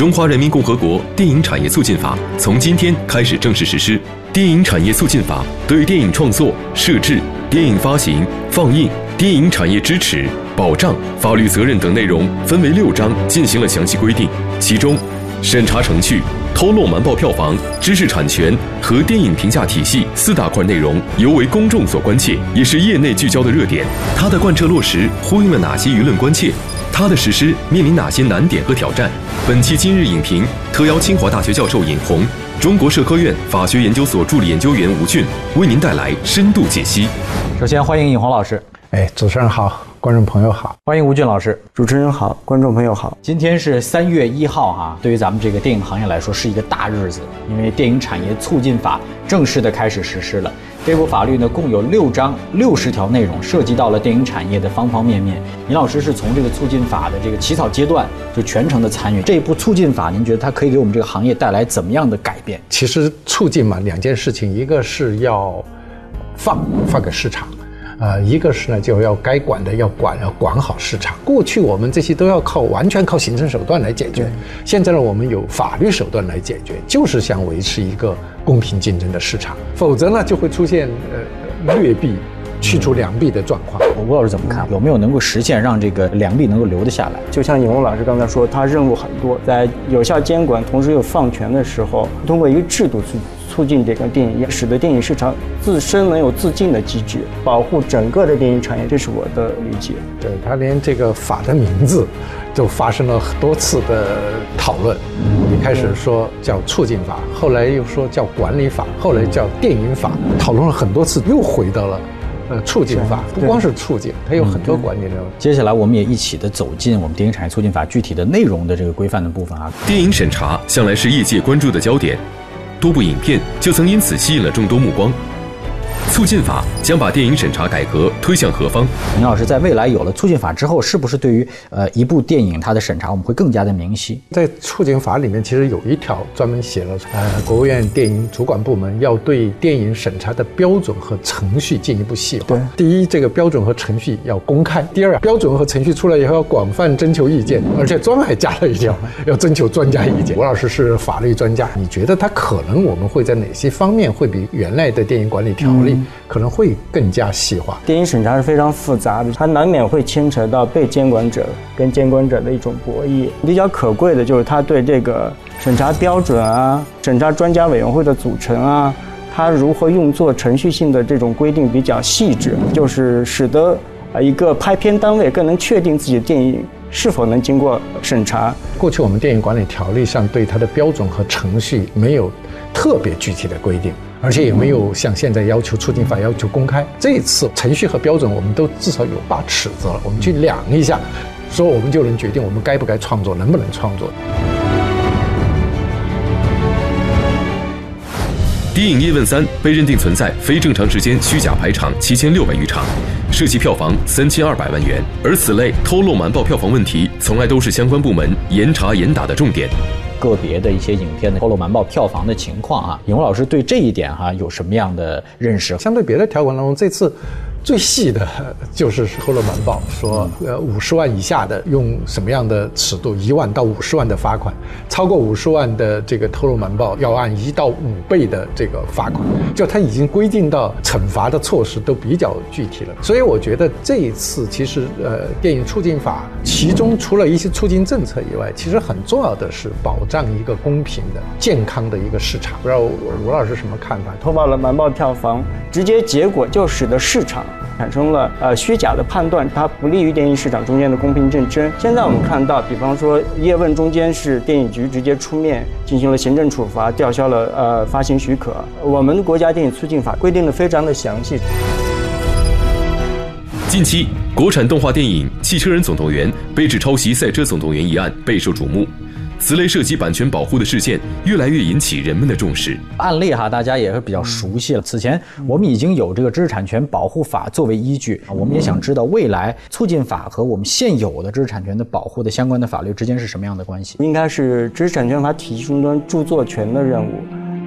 中华人民共和国电影产业促进法从今天开始正式实施。电影产业促进法对电影创作、摄制、电影发行、放映、电影产业支持、保障、法律责任等内容分为六章进行了详细规定。其中，审查程序、偷漏瞒报票房、知识产权和电影评价体系四大块内容尤为公众所关切，也是业内聚焦的热点。它的贯彻落实呼应了哪些舆论关切？它的实施面临哪些难点和挑战？本期今日影评特邀清华大学教授尹红。中国社科院法学研究所助理研究员吴俊为您带来深度解析。首先欢迎尹红老师，哎，主持人好，观众朋友好，欢迎吴俊老师，主持人好，观众朋友好。今天是三月一号哈，对于咱们这个电影行业来说是一个大日子，因为电影产业促进法正式的开始实施了。这部法律呢，共有六章六十条内容，涉及到了电影产业的方方面面。尹老师是从这个促进法的这个起草阶段就全程的参与。这一部促进法，您觉得它可以给我们这个行业带来怎么样的改变？其实促进嘛，两件事情，一个是要放放给市场。啊，一个是呢，就要该管的要管，要管好市场。过去我们这些都要靠完全靠行政手段来解决，现在呢，我们有法律手段来解决，就是想维持一个公平竞争的市场，否则呢，就会出现呃劣币驱逐良币的状况。我吴老师怎么看？有没有能够实现让这个良币能够留得下来？就像尹红老师刚才说，他任务很多，在有效监管同时又放权的时候，通过一个制度去。促进这个电影业，使得电影市场自身能有自净的机制，保护整个的电影产业，这是我的理解。对他连这个法的名字，都发生了很多次的讨论。一开始说叫促进法，后来又说叫管理法，后来叫电影法，讨论了很多次，又回到了呃促进法。不光是促进，它有很多管理的。接下来我们也一起的走进我们电影产业促进法具体的内容的这个规范的部分啊。电影审查向来是业界关注的焦点。多部影片就曾因此吸引了众多目光。促进法将把电影审查改革推向何方？林老师，在未来有了促进法之后，是不是对于呃一部电影它的审查，我们会更加的明晰？在促进法里面，其实有一条专门写了，呃，国务院电影主管部门要对电影审查的标准和程序进一步细化。对，第一，这个标准和程序要公开；第二，标准和程序出来以后要广泛征求意见，而且专门还加了一条，要征求专家意见。吴老师是法律专家，你觉得他可能我们会在哪些方面会比原来的电影管理条例？可能会更加细化。电影审查是非常复杂的，它难免会牵扯到被监管者跟监管者的一种博弈。比较可贵的就是它对这个审查标准啊、审查专家委员会的组成啊，它如何用作程序性的这种规定比较细致，就是使得啊一个拍片单位更能确定自己的电影是否能经过审查。过去我们电影管理条例上对它的标准和程序没有特别具体的规定。而且也没有像现在要求促进法要求公开。这一次程序和标准，我们都至少有把尺子了，我们去量一下，说我们就能决定我们该不该创作，能不能创作。《电影叶问三》被认定存在非正常时间虚假排场七千六百余场，涉及票房三千二百万元。而此类偷漏瞒报票房问题，从来都是相关部门严查严打的重点。个别的一些影片的偷漏瞒报票房的情况啊，尹红老师对这一点哈有什么样的认识？相对别的条款当中，这次。最细的就是偷漏瞒报，说呃五十万以下的用什么样的尺度，一万到五十万的罚款，超过五十万的这个偷漏瞒报要按一到五倍的这个罚款，就他已经规定到惩罚的措施都比较具体了。所以我觉得这一次其实呃电影促进法其中除了一些促进政策以外，其实很重要的是保障一个公平的、健康的一个市场。不知道吴老师什么看法？偷报了瞒报票房，直接结果就使得市场。产生了呃虚假的判断，它不利于电影市场中间的公平竞争。现在我们看到，比方说叶问中间是电影局直接出面进行了行政处罚，吊销了呃发行许可。我们国家电影促进法规定的非常的详细。近期，国产动画电影《汽车人总动员》被指抄袭《赛车总动员》一案备受瞩目。此类涉及版权保护的事件越来越引起人们的重视。案例哈，大家也是比较熟悉了。此前我们已经有这个知识产权保护法作为依据，我们也想知道未来促进法和我们现有的知识产权的保护的相关的法律之间是什么样的关系？应该是知识产权法体系中端著作权的任务。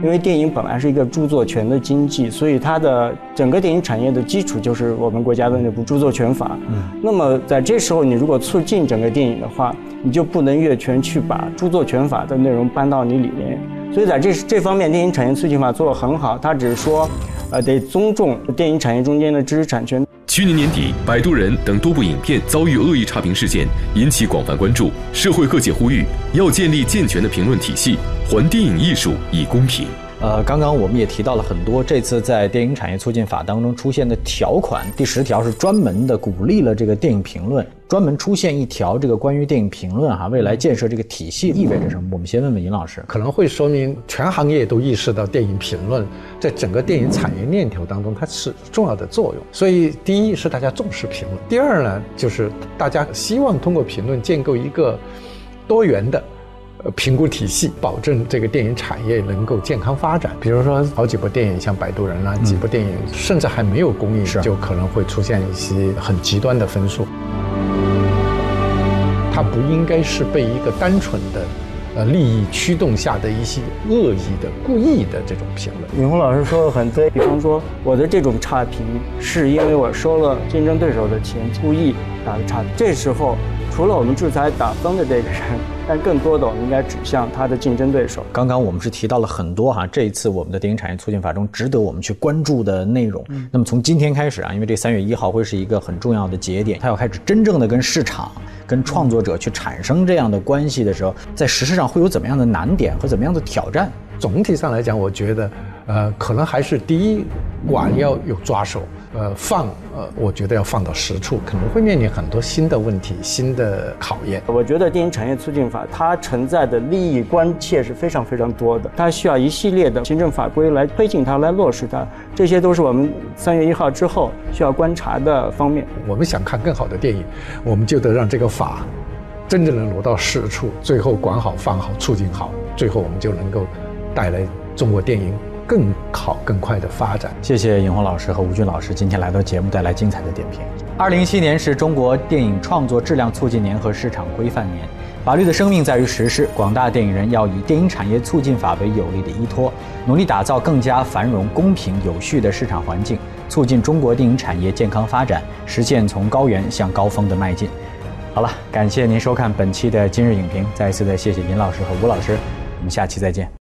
因为电影本来是一个著作权的经济，所以它的整个电影产业的基础就是我们国家的那部著作权法。嗯，那么在这时候，你如果促进整个电影的话，你就不能越权去把著作权法的内容搬到你里面。所以在这这方面，电影产业促进法做得很好，它只是说，呃，得尊重电影产业中间的知识产权。去年年底，《摆渡人》等多部影片遭遇恶意差评事件，引起广泛关注。社会各界呼吁要建立健全的评论体系，还电影艺术以公平。呃，刚刚我们也提到了很多，这次在电影产业促进法当中出现的条款，第十条是专门的鼓励了这个电影评论，专门出现一条这个关于电影评论哈，未来建设这个体系意味着什么？我们先问问尹老师，可能会说明全行业都意识到电影评论在整个电影产业链条当中它是重要的作用。所以，第一是大家重视评论，第二呢，就是大家希望通过评论建构一个多元的。评估体系，保证这个电影产业能够健康发展。比如说，好几部电影像《摆渡人》啊，几部电影甚至还没有公映，就可能会出现一些很极端的分数。它不应该是被一个单纯的呃利益驱动下的一些恶意的、故意的这种评论。尹红老师说的很对，比方说我的这种差评是因为我收了竞争对手的钱，故意打的差评。这时候。除了我们制裁打分的这个人，但更多的我们应该指向他的竞争对手。刚刚我们是提到了很多哈，这一次我们的电影产业促进法中值得我们去关注的内容。那么从今天开始啊，因为这三月一号会是一个很重要的节点，它要开始真正的跟市场、跟创作者去产生这样的关系的时候，在实施上会有怎么样的难点和怎么样的挑战？总体上来讲，我觉得，呃，可能还是第一，管要有抓手。呃，放呃，我觉得要放到实处，可能会面临很多新的问题、新的考验。我觉得电影产业促进法它存在的利益关切是非常非常多的，它需要一系列的行政法规来推进它、来落实它，这些都是我们三月一号之后需要观察的方面。我们想看更好的电影，我们就得让这个法真正能落到实处，最后管好、放好、促进好，最后我们就能够带来中国电影。更好、更快的发展。谢谢尹红老师和吴军老师今天来到节目，带来精彩的点评。二零一七年是中国电影创作质量促进年和市场规范年。法律的生命在于实施，广大电影人要以电影产业促进法为有力的依托，努力打造更加繁荣、公平、有序的市场环境，促进中国电影产业健康发展，实现从高原向高峰的迈进。好了，感谢您收看本期的今日影评，再一次的谢谢尹老师和吴老师，我们下期再见。